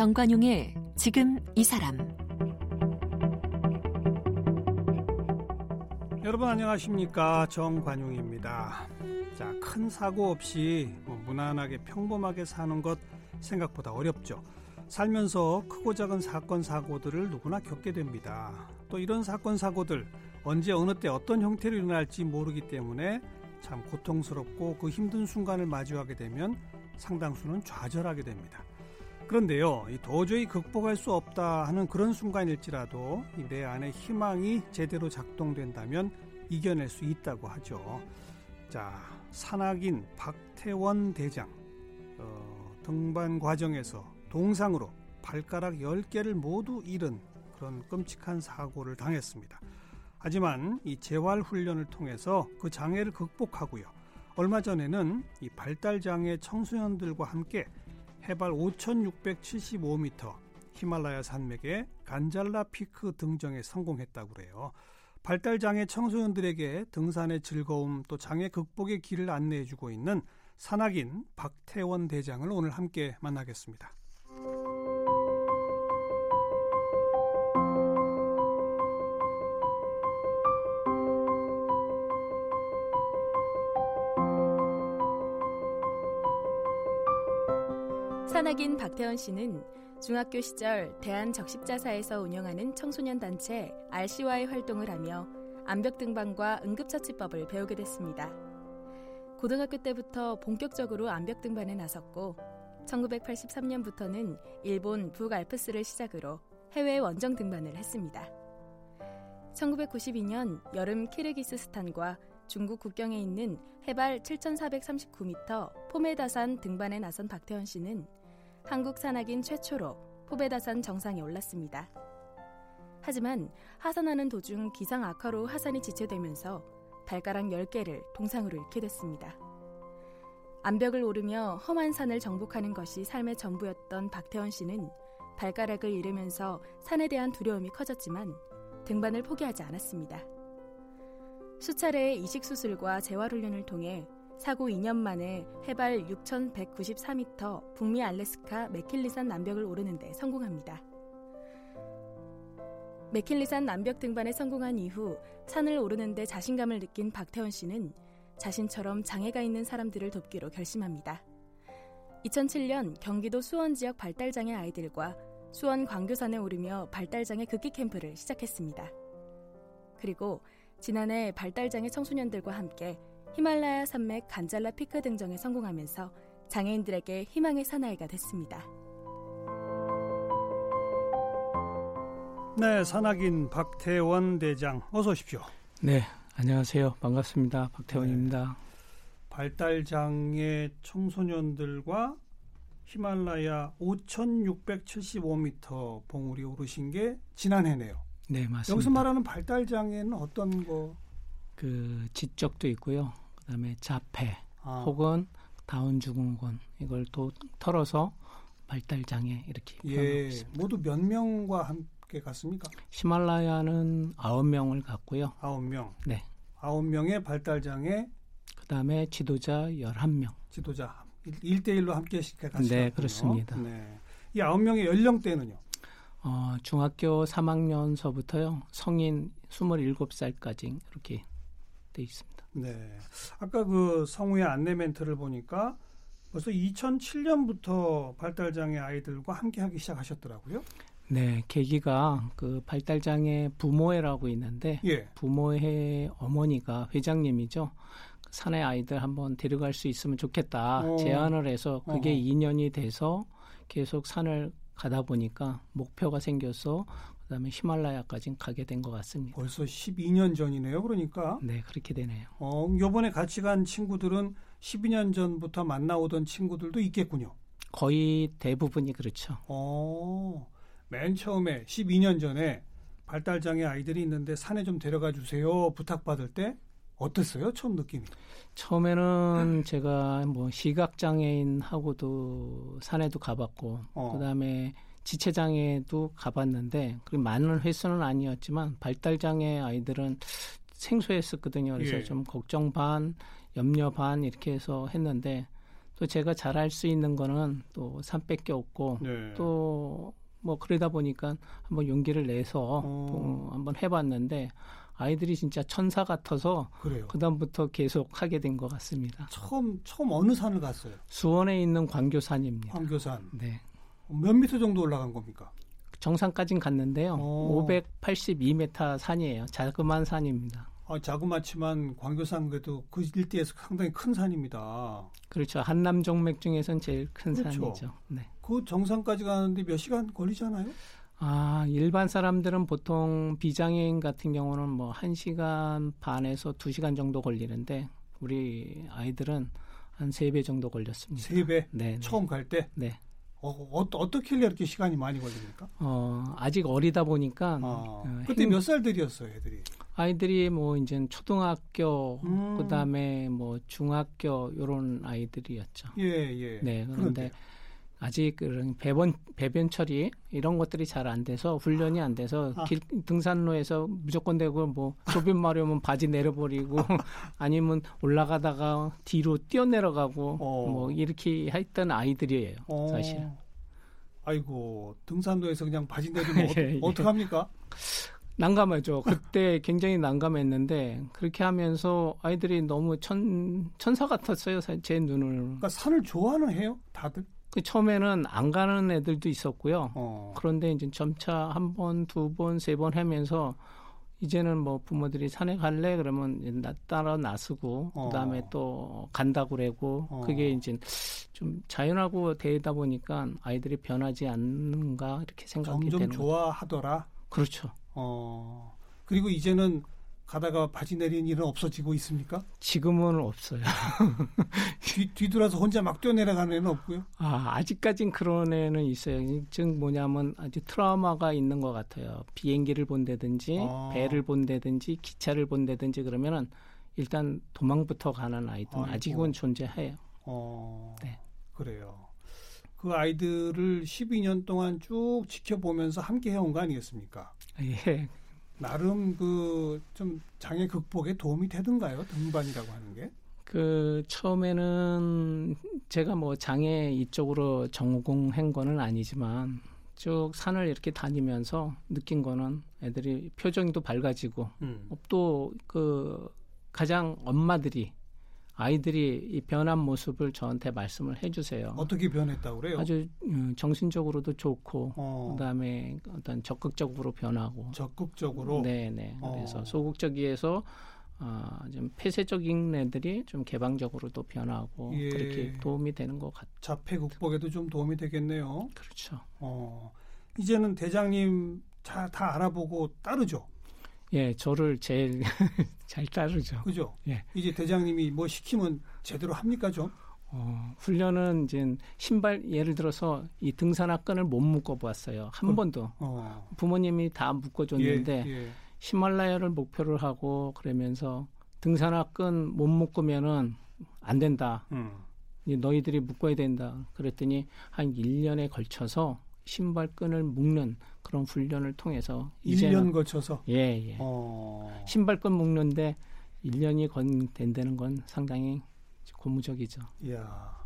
정관용의 지금 이 사람 여러분 안녕하십니까 정관용입니다. 자, 큰 사고 없이 뭐 무난하게 평범하게 사는 것 생각보다 어렵죠. 살면서 크고 작은 사건 사고들을 누구나 겪게 됩니다. 또 이런 사건 사고들 언제 어느 때 어떤 형태로 일어날지 모르기 때문에 참 고통스럽고 그 힘든 순간을 마주하게 되면 상당수는 좌절하게 됩니다. 그런데요, 도저히 극복할 수 없다 하는 그런 순간일지라도 내 안에 희망이 제대로 작동된다면 이겨낼 수 있다고 하죠. 자, 산악인 박태원 대장 어, 등반 과정에서 동상으로 발가락 10개를 모두 잃은 그런 끔찍한 사고를 당했습니다. 하지만 이 재활 훈련을 통해서 그 장애를 극복하고요. 얼마 전에는 이 발달 장애 청소년들과 함께 해발 5,675m 히말라야 산맥의 간잘라 피크 등정에 성공했다고 그래요. 발달 장애 청소년들에게 등산의 즐거움 또 장애 극복의 길을 안내해 주고 있는 산악인 박태원 대장을 오늘 함께 만나겠습니다. 산악인 박태원 씨는 중학교 시절 대한적십자사에서 운영하는 청소년 단체 RC와의 활동을 하며 암벽 등반과 응급처치법을 배우게 됐습니다. 고등학교 때부터 본격적으로 암벽 등반에 나섰고 1983년부터는 일본 북알프스를 시작으로 해외 원정 등반을 했습니다. 1992년 여름 키르기스스탄과 중국 국경에 있는 해발 7,439m 포메다산 등반에 나선 박태원 씨는 한국 산악인 최초로 포베다산 정상에 올랐습니다. 하지만 하산하는 도중 기상 악화로 하산이 지체되면서 발가락 10개를 동상으로 잃게 됐습니다. 암벽을 오르며 험한 산을 정복하는 것이 삶의 전부였던 박태원 씨는 발가락을 잃으면서 산에 대한 두려움이 커졌지만 등반을 포기하지 않았습니다. 수차례의 이식 수술과 재활 훈련을 통해 사고 2년 만에 해발 6,194m 북미 알래스카 맥킬리산 남벽을 오르는데 성공합니다. 맥킬리산 남벽 등반에 성공한 이후 산을 오르는데 자신감을 느낀 박태원 씨는 자신처럼 장애가 있는 사람들을 돕기로 결심합니다. 2007년 경기도 수원 지역 발달장애 아이들과 수원 광교산에 오르며 발달장애 극기 캠프를 시작했습니다. 그리고 지난해 발달장애 청소년들과 함께 히말라야 산맥 간잘라 피크 등정에 성공하면서 장애인들에게 희망의 사나이가 됐습니다. 네, 산악인 박태원 대장 어서 오십시오. 네, 안녕하세요. 반갑습니다. 박태원입니다. 네, 발달 장애 청소년들과 히말라야 5,675m 봉우리 오르신 게 지난해네요. 네, 맞습니다. 여기서 말하는 발달 장애는 어떤 거? 그 지적도 있고요. 그다음에 자폐 아. 혹은 다운 증후군 이걸 또 털어서 발달 장애 이렇게 예, 있습니다. 모두 몇 명과 함께 갔습니까? 히말라야는 아홉 명을 갔고요. 아홉 명. 네. 아홉 명의 발달 장애. 그다음에 지도자 열한 명. 지도자 일대일로 함께 같이 네, 그렇습니다. 네. 이 아홉 명의 연령대는요? 어, 중학교 3학년서부터요. 성인 27살까지 이렇게 돼 있습니다. 네. 아까 그 성우의 안내 멘트를 보니까 벌써 2007년부터 발달장애 아이들과 함께 하기 시작하셨더라고요. 네, 계기가 그 발달장애 부모회라고 있는데 예. 부모회 어머니가 회장님이죠. 산에 아이들 한번 데려갈 수 있으면 좋겠다 어. 제안을 해서 그게 어 2년이 돼서 계속 산을 가다 보니까 목표가 생겨서 그다음에 히말라야까지 가게 된 것 같습니다. 벌써 12년 전이네요. 그러니까. 네, 그렇게 되네요. 어, 요번에 같이 간 친구들은 12년 전부터 만나오던 친구들도 있겠군요. 거의 대부분이 그렇죠. 어, 맨 처음에 12년 전에 발달장애 아이들이 있는데 산에 좀 데려가 주세요 부탁받을 때 어땠어요? 처음 느낌이? 처음에는 제가 뭐 시각장애인하고도 산에도 가봤고 어. 그 다음에 지체장애도 가봤는데 그 많은 횟수는 아니었지만 발달장애 아이들은 생소했었거든요. 그래서 예. 좀 걱정 반, 염려 반 이렇게 해서 했는데 또 제가 잘할 수 있는 거는 또 산밖에 없고 네. 또뭐 그러다 보니까 한번 용기를 내서 어. 또 한번 해봤는데 아이들이 진짜 천사 같아서 그래요. 그다음부터 계속 하게 된 것 같습니다. 처음 처음 어느 산을 갔어요? 수원에 있는 광교산입니다. 황교산. 네. 몇 미터 정도 올라간 겁니까? 정상까진 갔는데요. 어. 582m 산이에요. 자그마한 산입니다. 아, 자그마치만 광교산 그래도 그 일대에서 상당히 큰 산입니다. 그렇죠. 한남 정맥 중에선 제일 큰 그렇죠. 산이죠. 네. 그 정상까지 가는데 몇 시간 걸리잖아요? 아, 일반 사람들은 보통 비장애인 같은 경우는 뭐 1시간 반에서 2시간 정도 걸리는데 우리 아이들은 한 3배 정도 걸렸습니다. 세 배. 네. 네. 처음 갈 때. 네. 어, 어, 어 떻게 이렇게 시간이 많이 걸립니까? 어, 아직 어리다 보니까 어, 어, 그때 행- 몇 살들이었어요, 애들이? 아이들이 뭐 이제 초등학교 음. 그다음에 뭐 중학교 요런 아이들이었죠. 예, 예. 네, 그런데 그런데 아직 그런 배변 배변 처리 이런 것들이 잘 안 돼서 훈련이 안 돼서 아. 길, 등산로에서 무조건 되고 뭐 소변 마려우면 바지 내려버리고 아니면 올라가다가 뒤로 뛰어 내려가고 어. 뭐 이렇게 했던 아이들이에요 어, 사실. 아이고 등산로에서 그냥 바지 내리면 어, 예, 예. 어떡 합니까? 난감하죠. 그때 굉장히 난감했는데 그렇게 하면서 아이들이 너무 천 천사 같았어요 사- 제 눈을. 그러니까 산을 좋아는 해요, 다들. 그 처음에는 안 가는 애들도 있었고요. 어. 그런데 이제 점차 한 번, 두 번, 세 번 하면서 이제는 뭐 부모들이 산에 갈래 그러면 나 따라 나서고 어. 그다음에 또 간다고 그러고 어. 그게 이제 좀 자연하고 되다 보니까 아이들이 변하지 않는가 이렇게 생각이 점점 되는 거죠. 좋아하더라. 그렇죠. 어. 그리고 이제는 가다가 바지 내리는 일은 없어지고 있습니까? 지금은 없어요. 뒤, 뒤돌아서 혼자 막 뛰어내려가는 애는 없고요. 아, 아직까진 그런 애는 있어요. 즉 뭐냐면 아주 트라우마가 있는 것 같아요. 비행기를 본다든지 아. 배를 본다든지 기차를 본다든지 그러면은 일단 도망부터 가는 아이들은 아이고. 아직은 존재해요. 어. 네. 그래요. 그 아이들을 12년 동안 쭉 지켜보면서 함께 해온 거 아니겠습니까? 예. 나름 그 좀 장애 극복에 도움이 되던가요? 등반이라고 하는 게? 그 처음에는 제가 뭐 장애 이쪽으로 전공한 거는 아니지만 쭉 산을 이렇게 다니면서 느낀 거는 애들이 표정도 밝아지고 음. 또그 가장 엄마들이 아이들이 이 변한 모습을 저한테 말씀을 해주세요. 어떻게 변했다고 그래요? 아주 음, 정신적으로도 좋고 어, 그다음에 어떤 적극적으로 변하고 적극적으로 네네 어. 그래서 소극적이에서 어, 좀 폐쇄적인 애들이 좀 개방적으로도 변하고 예. 그렇게 도움이 되는 것 같. 자폐 극복에도 좀 도움이 되겠네요. 그렇죠. 어, 이제는 대장님 다, 다 알아보고 따르죠. 예, 저를 제일 잘 따르죠. 그죠? 예. 이제 대장님이 뭐 시키면 제대로 합니까 좀? 어, 훈련은 이제 신발 예를 들어서 이 등산화 끈을 못 묶어 보았어요. 한 그- 번도 어. 부모님이 다 묶어 줬는데 예, 예. 히말라야를 목표를 하고 그러면서 등산화 끈 못 묶으면은 안 된다. 음. 너희들이 묶어야 된다. 그랬더니 한 1년에 걸쳐서 신발 끈을 묶는 그런 훈련을 통해서 1년 이제는 거쳐서 예, 예. 어. 신발 끈 묶는데 1년이 건 된다는 건 상당히 고무적이죠. 이야.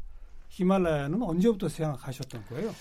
히말라야는 언제부터 생각하셨던 거예요?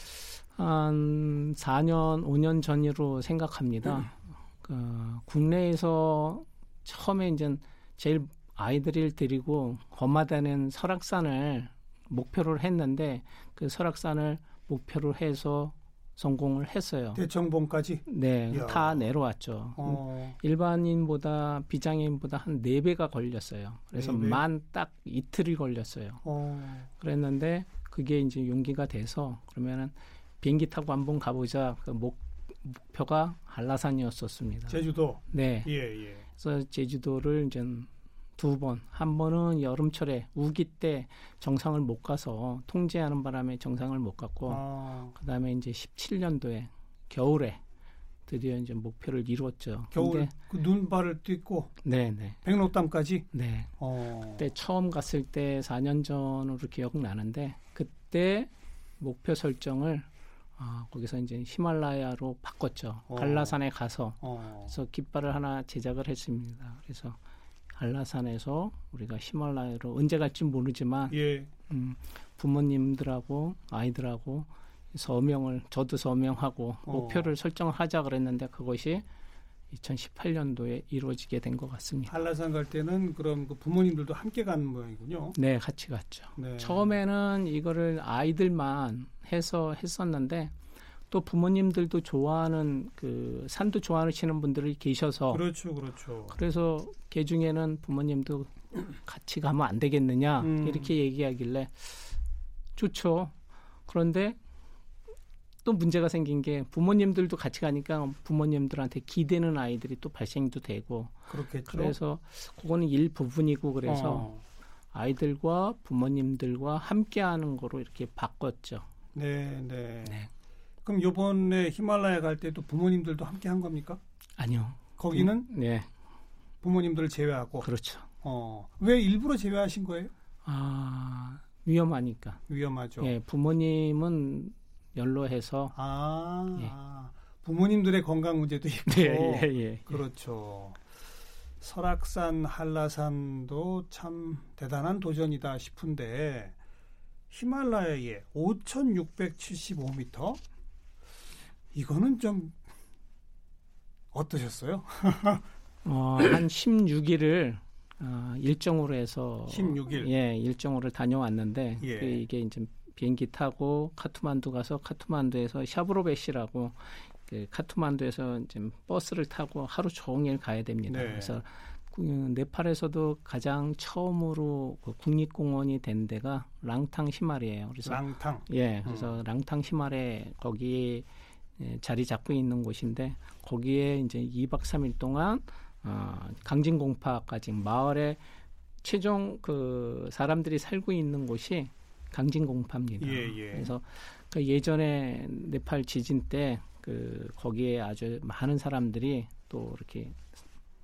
한 4년, 5년 전으로 생각합니다. 그 국내에서 처음에 이제 제일 아이들을 데리고 거마다는 설악산을 목표를 했는데 그 설악산을 목표로 해서 성공을 했어요. 대청봉까지? 네, 이야. 다 내려왔죠. 어. 일반인보다 비장애인보다 한 네배가 걸렸어요. 그래서 네 배? 만딱 이틀이 걸렸어요. 어. 그랬는데 그게 이제 용기가 돼서 그러면은 비행기 타고 한번 가보자. 그 목, 목표가 한라산이었었습니다. 제주도. 네. 예, 예. 그래서 제주도를 이제 두 번, 한 번은 여름철에 우기 때 정상을 못 가서 통제하는 바람에 정상을 못 갔고, 아, 그다음에 이제 17년도에 겨울에 드디어 이제 목표를 이루었죠. 겨울 그 눈발을 띄고 네, 네, 백록담까지. 네. 어. 그때 처음 갔을 때 4년 전으로 기억나는데 그때 목표 설정을 아, 거기서 이제 히말라야로 바꿨죠. 어. 한라산에 가서 어. 그래서 깃발을 하나 제작을 했습니다. 그래서 한라산에서 우리가 히말라야로 언제 갈지 모르지만 예. 음, 부모님들하고 아이들하고 서명을 저도 서명하고 어. 목표를 설정하자 그랬는데 그것이 2018년도에 이루어지게 된 것 같습니다. 한라산 갈 때는 그럼 그 부모님들도 함께 가는 모양이군요. 네, 같이 갔죠. 네. 처음에는 이거를 아이들만 해서 했었는데 또 부모님들도 좋아하는 그 산도 좋아하시는 분들이 계셔서 그렇죠, 그렇죠. 그래서 개 중에는 부모님도 같이 가면 안 되겠느냐 음. 이렇게 얘기하길래 좋죠. 그런데 또 문제가 생긴 게 부모님들도 같이 가니까 부모님들한테 기대는 아이들이 또 발생도 되고 그렇겠죠. 그래서 그거는 일부분이고 그래서 어. 아이들과 부모님들과 함께하는 거로 이렇게 바꿨죠. 네, 네. 네. 그럼 요번에 히말라야 갈 때도 부모님들도 함께 한 겁니까? 아니요. 거기는 네, 부모님들을 제외하고. 그렇죠. 어. 왜 일부러 제외하신 거예요? 아 위험하니까. 위험하죠. 예, 부모님은 연로해서 아, 예. 아, 부모님들의 건강 문제도 있고. 예, 예, 예. 그렇죠. 설악산, 한라산도 참 대단한 도전이다 싶은데 히말라야에 5,675m 이거는 좀 어떠셨어요? 어, 한 16일을 어, 일정으로 해서 16일. 예, 일정으로 다녀왔는데 예. 그 이게 이제 비행기 타고 카투만두 가서 카투만두에서 샤브로베시라고 그 카투만두에서 이제 버스를 타고 하루 종일 가야 됩니다. 네. 그래서 그 네팔에서도 가장 처음으로 그 국립공원이 된 데가 랑탕 시마리예요. 그래서 랑탕. 예, 그래서 랑탕 시마레 거기에 예, 자리 잡고 있는 곳인데 거기에 이제 2박 3일 동안 어, 강진공파까지 마을에 최종 그 사람들이 살고 있는 곳이 강진공파입니다. 예, 예. 그래서 그 예전에 네팔 지진 때 그 거기에 아주 많은 사람들이 또 이렇게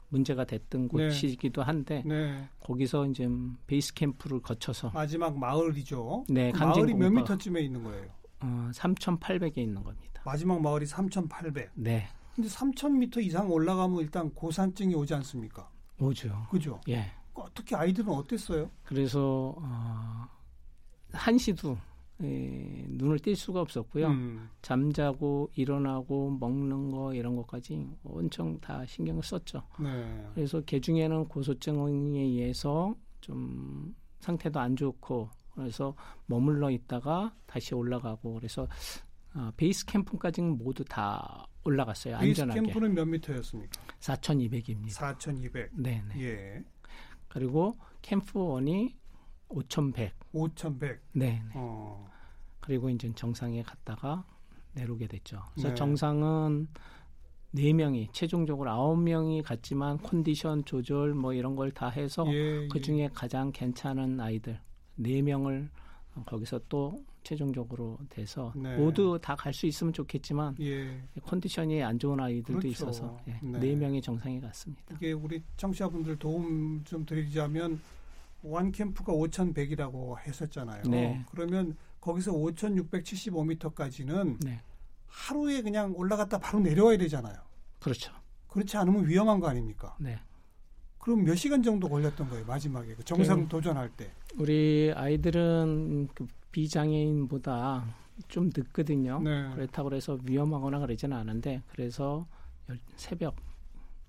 문제가 됐던 네. 곳이기도 한데 네. 거기서 이제 베이스 캠프를 거쳐서 마지막 마을이죠. 네, 그 마을이 몇. 미터쯤에 있는 거예요? 어, 3,800에 있는 겁니다. 마지막 마을이 3,800. 네, 근데 3,000m 이상 올라가면 일단 고산증이 오지 않습니까? 오죠. 그죠? 예. 그 어떻게 아이들은 어땠어요? 그래서 어, 한시도 예, 눈을 뗄 수가 없었고요. 음, 잠자고 일어나고 먹는 거 이런 것까지 엄청 다 신경을 썼죠. 네. 그래서 개 중에는 고소증에 의해서 좀 상태도 안 좋고 그래서 머물러 있다가 다시 올라가고 그래서 아, 베이스 캠프까지는 모두 다 올라갔어요. 베이스 안전하게. 캠프는 몇 미터였습니까? 4,200입니다. 4,200. 네, 네. 예. 그리고 캠프 원이 5,100. 5,100. 네, 네. 어. 그리고 이제 정상에 갔다가 내려오게 됐죠. 그래서 네. 정상은 네 명이 최종적으로 아홉 명이 갔지만 컨디션 조절 뭐 이런 걸 다 해서 예, 그 예. 중에 가장 괜찮은 아이들 네 명을 거기서 또 최종적으로 돼서 네. 모두 다 갈 수 있으면 좋겠지만 예. 컨디션이 안 좋은 아이들도 그렇죠. 있어서 예, 네. 네 명이 정상에 갔습니다. 이게 우리 청취자분들 도움 좀 드리자면 원 캠프가 5,100이라고 했었잖아요. 네. 그러면 거기서 5,675m까지는 네, 하루에 그냥 올라갔다 바로 내려와야 되잖아요. 그렇죠. 그렇지 않으면 위험한 거 아닙니까? 네. 그럼 몇 시간 정도 걸렸던 거예요 마지막에 그 정상 네. 도전할 때? 우리 아이들은 그 비장애인보다 좀 늦거든요. 네. 그렇다고 그래서 위험하거나 그러지는 않은데 그래서 열- 새벽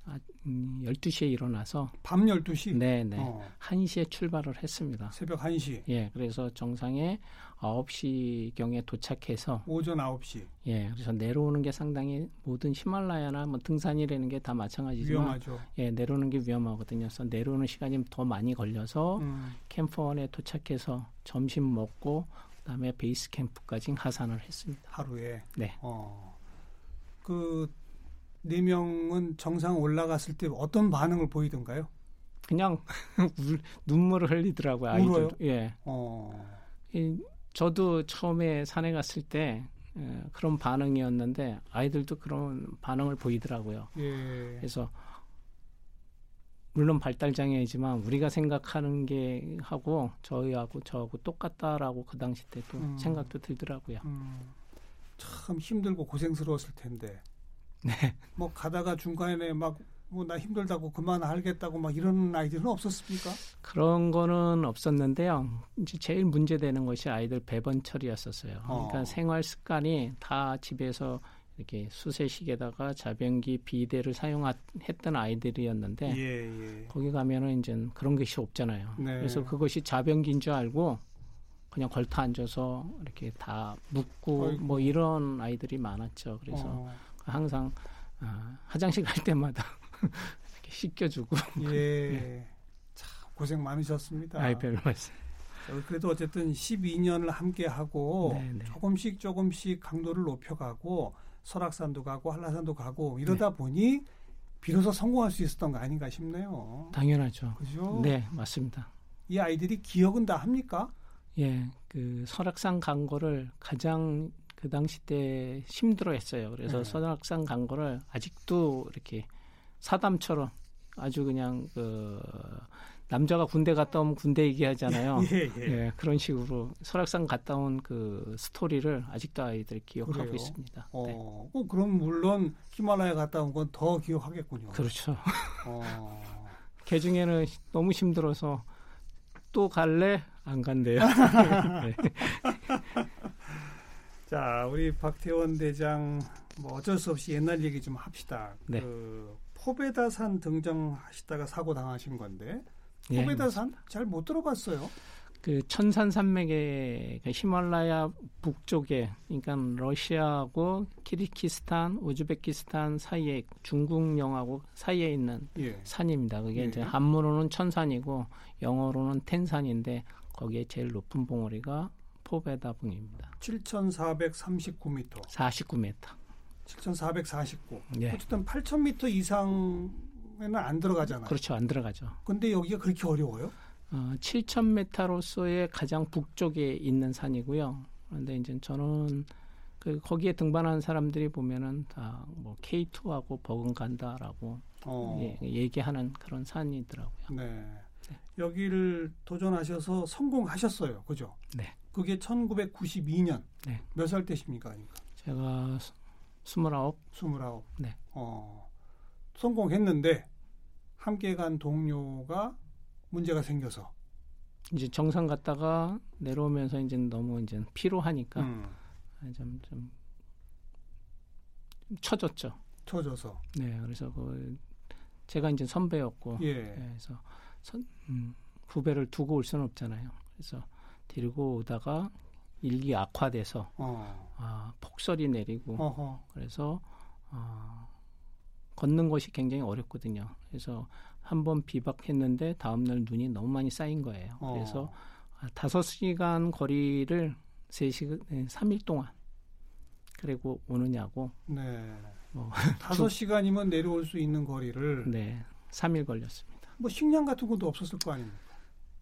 아, 음, 12시에 일어나서 밤 12시? 네, 네. 어, 1시에 출발을 했습니다. 새벽 1시, 예, 그래서 정상에 9시경에 도착해서 오전 9시. 예, 그래서 내려오는 게 상당히 모든 히말라야나 뭐 등산이라는 게 다 마찬가지지만 위험하죠. 예, 내려오는 게 위험하거든요. 그래서 내려오는 시간이 더 많이 걸려서 음, 캠프원에 도착해서 점심 먹고 그다음에 베이스 캠프까지 하산을 했습니다. 하루에. 네. 어. 그, 네 명은 정상 올라갔을 때 어떤 반응을 보이던가요? 그냥 울- 눈물을 흘리더라고요. 울어요? 아이들. 예. 어, 이, 저도 처음에 산에 갔을 때 예, 그런 반응이었는데 아이들도 그런 반응을 보이더라고요. 예. 그래서 물론 발달 장애이지만 우리가 생각하는 게 하고 저희하고 저하고 똑같다라고 그 당시 때도 음. 생각도 들더라고요. 음, 참 힘들고 고생스러웠을 텐데. 네. 뭐 가다가 중간에 막 뭐 나 힘들다고 그만 알겠다고 막 이런 아이들은 없었습니까? 그런 거는 없었는데요. 이제 제일 문제되는 것이 아이들 배번 처리였었어요. 그러니까 어. 생활 습관이 다 집에서 이렇게 수세식에다가 자변기 비데를 사용했던 아이들이었는데 예, 예. 거기 가면은 이제 그런 것이 없잖아요. 네. 그래서 그것이 자변기인 줄 알고 그냥 걸터 앉아서 이렇게 다 묻고 아이고. 뭐 이런 아이들이 많았죠. 그래서 어, 항상 아, 화장실 갈 때마다 이렇게 씻겨주고 예. 참 고생 많으셨습니다. 아이 별 말씀. 어, 그래도 어쨌든 12년을 함께 하고 네, 네. 조금씩 조금씩 강도를 높여가고 설악산도 가고 한라산도 가고 이러다 네. 보니 비로소 성공할 수 있었던 거 아닌가 싶네요. 당연하죠. 그죠? 네, 맞습니다. 이 아이들이 기억은 다 합니까? 예, 그 설악산 간 거를 가장 그 당시 때 힘들어했어요. 그래서 네. 설악산 간 거를 아직도 이렇게 사담처럼 아주 그냥 그 남자가 군대 갔다 오면 군대 얘기하잖아요. 예, 예. 예, 그런 식으로 설악산 갔다 온 그 스토리를 아직도 아이들이 기억하고 그래요? 있습니다. 어, 네. 어, 그럼 물론 히말라야 갔다 온 건 더 기억하겠군요. 그렇죠. 어, 개 중에는 너무 힘들어서 또 갈래? 안 간대요. 네. 자, 우리 박태원 대장 뭐 어쩔 수 없이 옛날 얘기 좀 합시다. 네. 그 포베다산 등정하시다가 사고 당하신 건데 예, 포베다산 잘못 들어봤어요. 그 천산 산맥의 그 히말라야 북쪽에 그러니까 러시아하고 키르키스탄, 우즈베키스탄 사이에 중국령하고 사이에 있는 예. 산입니다. 그게 예. 이제 한문으로는 천산이고 영어로는 텐산인데 거기에 제일 높은 봉우리가 포베다봉입니다. 7,439m, 49m. 7,449. 예. 어쨌든 8,000m 이상에는 안 들어가잖아요. 그렇죠. 안 들어가죠. 근데 여기가 그렇게 어려워요? 어, 7,000m로서의 가장 북쪽에 있는 산이고요. 그런데 이제 저는 그 거기에 등반하는 사람들이 보면은 다 뭐 K2하고 버금간다라고 어. 예, 얘기하는 그런 산이더라고요. 네. 여기를 도전하셔서 성공하셨어요. 그죠? 네. 그게 1992년. 네. 몇 살 때십니까? 그러니까. 제가 스- 스물아홉 29. 네. 어. 성공했는데 함께 간 동료가 문제가 생겨서 이제 정상 갔다가 내려오면서 이제 너무 이제 피로하니까 음, 좀, 좀 처졌죠. 쳐져서 네, 그래서 그 제가 이제 선배였고 예. 네, 그래서 선, 음, 후배를 두고 올 수는 없잖아요. 그래서 데리고 오다가 일기 악화돼서 어. 아, 폭설이 내리고 어허. 그래서 아, 걷는 것이 굉장히 어렵거든요. 그래서 한 번 비박했는데 다음 날 눈이 너무 많이 쌓인 거예요. 어. 그래서 아, 다섯 시간 거리를 세 시간, 네, 3일 동안 그리고 오느냐고 네. 뭐, 다섯 시간이면 내려올 수 있는 거리를 네, 3일 걸렸습니다. 뭐 식량 같은 것도 없었을 거 아닙니까?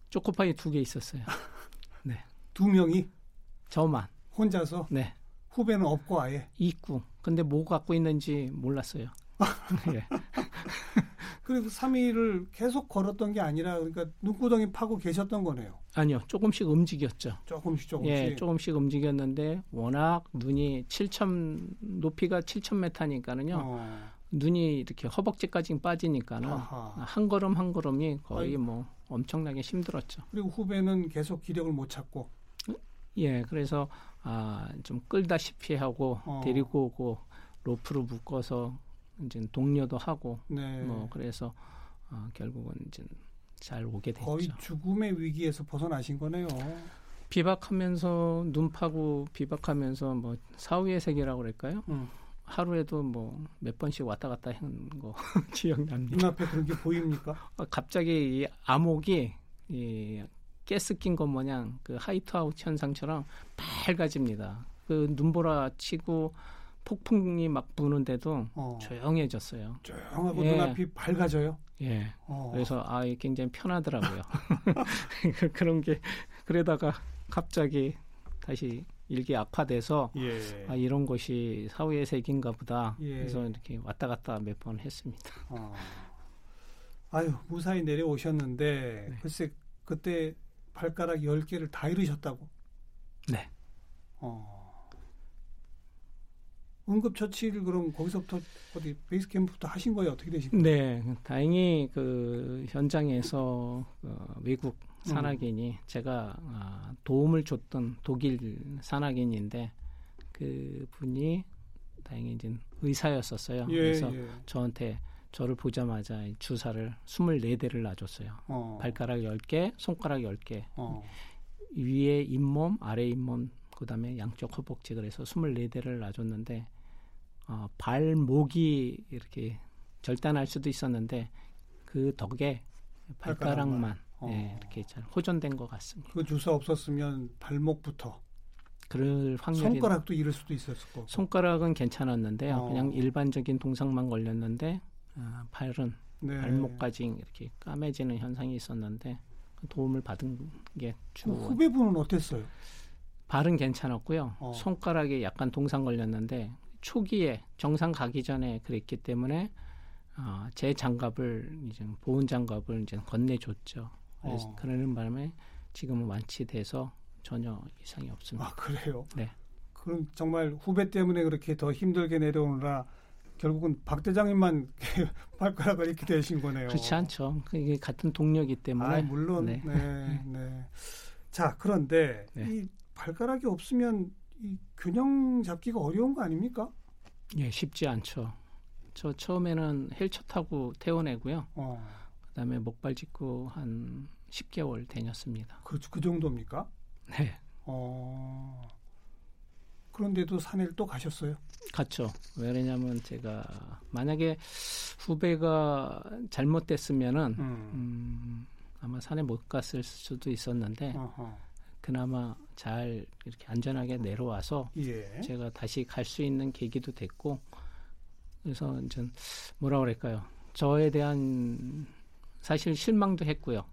초코파이 두 개 있었어요. 두 명이 저만. 혼자서 네. 후배는 없고 아예 입구. 근데 뭐 갖고 있는지 몰랐어요. 예. 그리고 3일을 계속 걸었던 게 아니라 그러니까 눈구덩이 파고 계셨던 거네요. 아니요, 조금씩 움직였죠. 조금씩 조금씩. 예, 조금씩 움직였는데 워낙 눈이 7천 높이가 7,000m니까는요. 어. 눈이 이렇게 허벅지까지 빠지니까는 아하. 한 걸음 한 걸음이 거의 아이고. 뭐 엄청나게 힘들었죠. 그리고 후배는 계속 기력을 못 찾고 예, 그래서 아, 좀 끌다시피 하고 어. 데리고 오고 로프로 묶어서 이제 동료도 하고 네. 뭐 그래서 어, 결국은 이제 잘 오게 됐죠. 거의 죽음의 위기에서 벗어나신 거네요. 비박하면서 눈 파고 비박하면서 뭐 사후의 세계라고 그럴까요? 음. 하루에도 뭐 몇 번씩 왔다 갔다 하는 거 기억납니다. 눈앞에 그런 게 보입니까? 어, 갑자기 이 암흑이 이 가스 낀것 마냥 그 whiteout 현상처럼 밝아집니다. 그 눈보라 치고 폭풍이 막 부는데도 어. 조용해졌어요. 조용하고 예. 눈앞이 밝아져요. 예. 어. 그래서 아 굉장히 편하더라고요. 그- 그런 게 그러다가 갑자기 다시 일기 악화돼서 예. 아 이런 것이 사후의 세계인가 보다. 예. 그래서 이렇게 왔다 갔다 몇 번 했습니다. 어. 아유 무사히 내려오셨는데 네. 글쎄 그때 발가락 10개를 다 잃으셨다고. 네. 어. 응급처치를 그럼 거기서부터 어디 베이스 캠프부터 하신 거예요? 어떻게 되신 거예요? 네, 다행히 그 현장에서 어, 외국 산악인이 음. 제가 아, 도움을 줬던 독일 산악인인데 그 분이 다행히 이제 의사였었어요. 예, 그래서 예. 저한테 저를 보자마자 주사를 24대를 놔줬어요. 어. 발가락 10개, 손가락 10개. 어. 위에 잇몸, 아래 잇몸, 그 다음에 양쪽 허벅지 그래서 24대를 놔줬는데 어, 발목이 이렇게 절단할 수도 있었는데 그 덕에 발가락만, 발가락만. 어. 네, 이렇게 잘 호전된 것 같습니다. 그 주사 없었으면 발목부터 그럴 확률이 손가락도 잃을 수도 있었을 거고 손가락은 괜찮았는데요. 어. 그냥 일반적인 동상만 걸렸는데 어, 발은 네. 발목까지 이렇게 까매지는 현상이 있었는데 도움을 받은 게 주. 후배분은 어땠어요? 발은 괜찮았고요. 어. 손가락에 약간 동상 걸렸는데 초기에 정상 가기 전에 그랬기 때문에 어, 제 장갑을 이제 보온 장갑을 이제 건네줬죠. 그래서 어. 그러는 바람에 지금은 완치돼서 전혀 이상이 없습니다. 아 그래요? 네. 그럼 정말 후배 때문에 그렇게 더 힘들게 내려오느라 결국은 박 대장님만 발가락을 잃게 되신 거네요. 그렇지 않죠. 이게 같은 동료이기 때문에. 아, 물론. 네. 네, 네. 자, 그런데 네. 이 발가락이 없으면 이 균형 잡기가 어려운 거 아닙니까? 예, 쉽지 않죠. 저 처음에는 헬차 타고 태워내고요. 어. 그다음에 목발 짚고 한 10개월 다녔습니다. 그, 그 정도입니까? 네. 어. 그런데도 산에를 또 가셨어요? 갔죠. 왜냐하면 제가 만약에 후배가 잘못됐으면은 음. 음, 아마 산에 못 갔을 수도 있었는데 어허. 그나마 잘 이렇게 안전하게 내려와서 예. 제가 다시 갈 수 있는 계기도 됐고 그래서 이제 뭐라 그럴까요? 저에 대한 사실 실망도 했고요.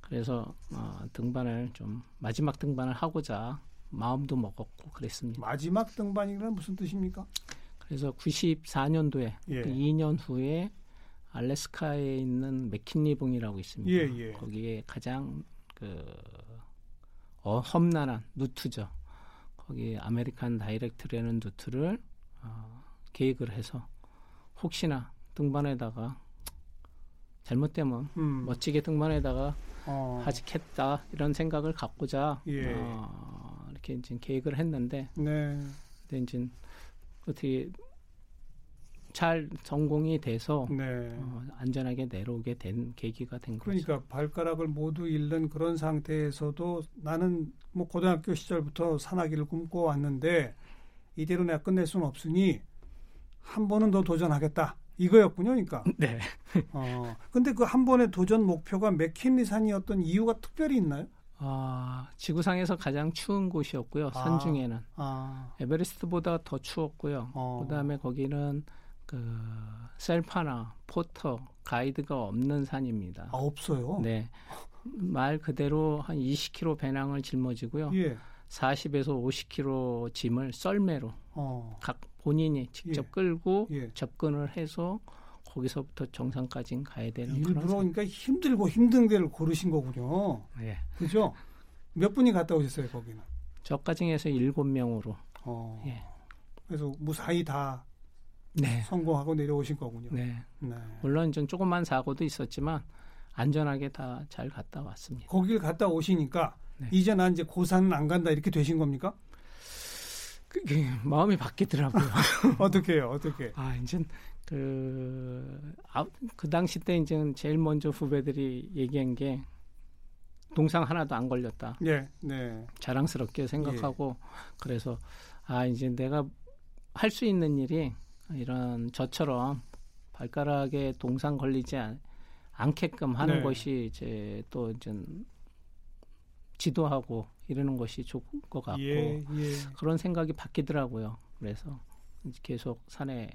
그래서 어, 등반을 좀 마지막 등반을 하고자 마음도 먹었고 그랬습니다. 마지막 등반이란 무슨 뜻입니까? 그래서 94년도에 예. 그 2년 후에 알래스카에 있는 맥킨리봉이라고 있습니다. 예, 예. 거기에 가장 그 어, 험난한 루트죠. 거기 American Direct라는 루트를 어, 계획을 해서 혹시나 등반하다가 잘못되면 음. 멋지게 등반하다가 어. 하직했다 이런 생각을 갖고자 예. 어, 이렇게 이제 계획을 했는데 네. 근데 이제 어떻게 잘 성공이 돼서 네. 어, 안전하게 내려오게 된 계기가 된 그러니까 거죠. 그러니까 발가락을 모두 잃는 그런 상태에서도 나는 뭐 고등학교 시절부터 산악기를 꿈꿔 왔는데 이대로 내가 끝낼 수는 없으니 한 번은 더 도전하겠다. 이거였군요, 그러니까. 네. 어, 근데 그 한 번의 도전 목표가 맥킨리 산이었던 이유가 특별히 있나요? 아, 지구상에서 가장 추운 곳이었고요. 아, 산 중에는 아. 에베레스트보다 더 추웠고요. 어. 그다음에 거기는 그 셀파나 포터 가이드가 없는 산입니다. 아, 없어요? 네. 말 그대로 한 20km 배낭을 짊어지고요. 예. 40에서 50kg 짐을 썰매로 어. 각 본인이 직접 예. 끌고 예. 접근을 해서 거기서부터 정상까지 가야 되는 일부러 그러니까 힘들고 힘든 데를 고르신 거군요. 예. 그죠? 몇 분이 갔다 오셨어요 거기는? 저까지 해서 일곱 명으로. 어. 예. 그래서 무사히 다 네. 성공하고 내려오신 거군요. 네. 네. 물론 좀 조그만 사고도 있었지만 안전하게 다 잘 갔다 왔습니다. 거길 갔다 오시니까 네. 이제 난 이제 고산은 안 간다 이렇게 되신 겁니까? 그, 그 마음이 바뀌더라고요. 어떻게 해요? 어떻게? 아, 이제 그, 아, 그 당시 때 이제 제일 먼저 후배들이 얘기한 게 동상 하나도 안 걸렸다. 예, 네. 자랑스럽게 생각하고 예. 그래서 아, 이제 내가 할 수 있는 일이 이런 저처럼 발가락에 동상 걸리지 않, 않게끔 하는 네. 것이 이제 또 이제 지도하고 이러는 것이 좋을 것 같고 예, 예. 그런 생각이 바뀌더라고요. 그래서 계속 산에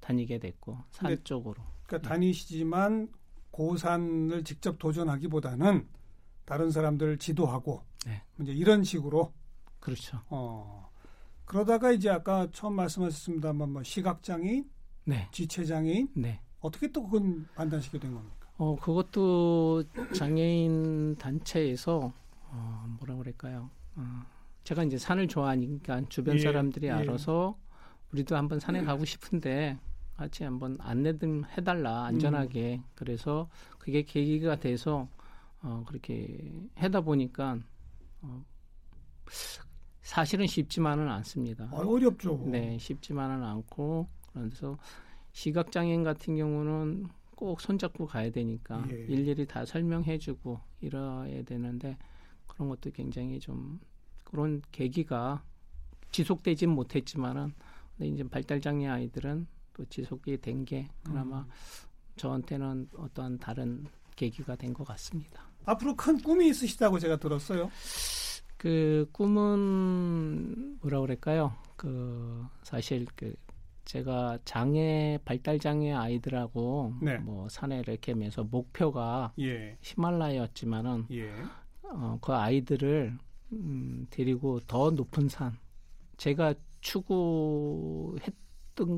다니게 됐고 산 쪽으로. 그러니까 예. 다니시지만 고산을 직접 도전하기보다는 다른 사람들을 지도하고 네. 이제 이런 식으로 그렇죠. 어. 그러다가 이제 아까 처음 말씀하셨습니다만 뭐 시각장애인, 네. 지체장애인, 네. 어떻게 또 그건 판단시게 된 겁니까? 어 그것도 장애인 단체에서 어, 뭐라 그럴까요? 어, 제가 이제 산을 좋아하니까 주변 예, 사람들이 예. 알아서 우리도 한번 산에 가고 싶은데 같이 한번 안내 좀 해달라 안전하게. 음. 그래서 그게 계기가 돼서 어, 그렇게 하다 보니까 어, 사실은 쉽지만은 않습니다. 아, 어렵죠. 네, 쉽지만은 않고 그래서 시각 장애인 같은 경우는 꼭 손잡고 가야 되니까 예. 일일이 다 설명해주고 이래야 되는데 그런 것도 굉장히 좀 그런 계기가 지속되진 못했지만은 근데 이제 발달 장애 아이들은 또 지속이 된 게 그나마 음. 저한테는 어떠한 다른 계기가 된 것 같습니다. 앞으로 큰 꿈이 있으시다고 제가 들었어요. 그 꿈은 뭐라 그럴까요? 그 사실 그 제가 장애 발달 장애 아이들하고 네. 뭐 산에 이렇게 면서 목표가 예. 히말라야였지만은 예. 어, 그 아이들을 음, 데리고 더 높은 산 제가 추구했던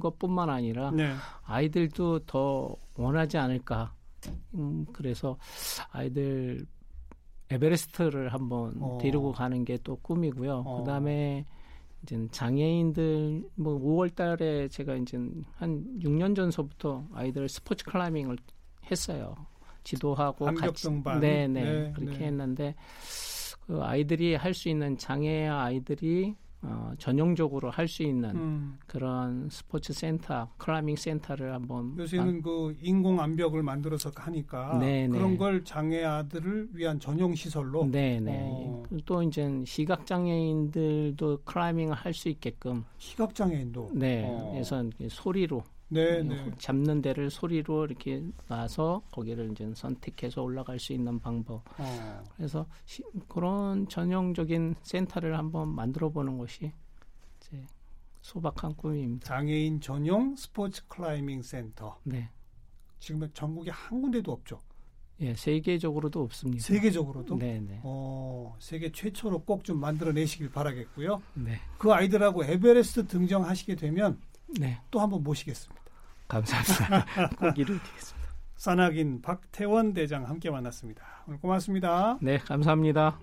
것뿐만 아니라 네. 아이들도 더 원하지 않을까 음, 그래서 아이들 에베레스트를 한번 어. 데리고 가는 게 또 꿈이고요. 어. 그다음에 이제 장애인들 뭐 5월 달에 제가 이제 한 6년 전서부터 아이들 스포츠 클라이밍을 했어요. 지도하고 같이. 네네 네, 그렇게 네. 했는데 그 아이들이 할 수 있는 장애 아이들이 어, 전용적으로 할 수 있는 음. 그런 스포츠 센터, 클라이밍 센터를 한번 요새는 아, 그 인공 암벽을 만들어서 하니까 네네. 그런 걸 장애 아들을 위한 전용 시설로 네네 어. 또 이제 시각 장애인들도 클라이밍을 할 수 있게끔 시각 장애인도 네 어. 그래서 소리로 네, 네. 잡는 데를 소리로 이렇게 놔서 거기를 이제 선택해서 올라갈 수 있는 방법. 어. 그래서 시, 그런 전용적인 센터를 한번 만들어 보는 것이 제 소박한 꿈입니다. 장애인 전용 스포츠 클라이밍 센터. 네. 지금 전국에 한 군데도 없죠. 예, 세계적으로도 없습니다. 세계적으로도? 네, 네. 어, 세계 최초로 꼭 좀 만들어 내시길 바라겠고요. 네. 그 아이들하고 에베레스트 등정하시게 되면 네. 또 한번 모시겠습니다. 감사합니다. 꼭 이루겠습니다. 산악인 박태원 대장 함께 만났습니다. 오늘 고맙습니다. 네, 감사합니다.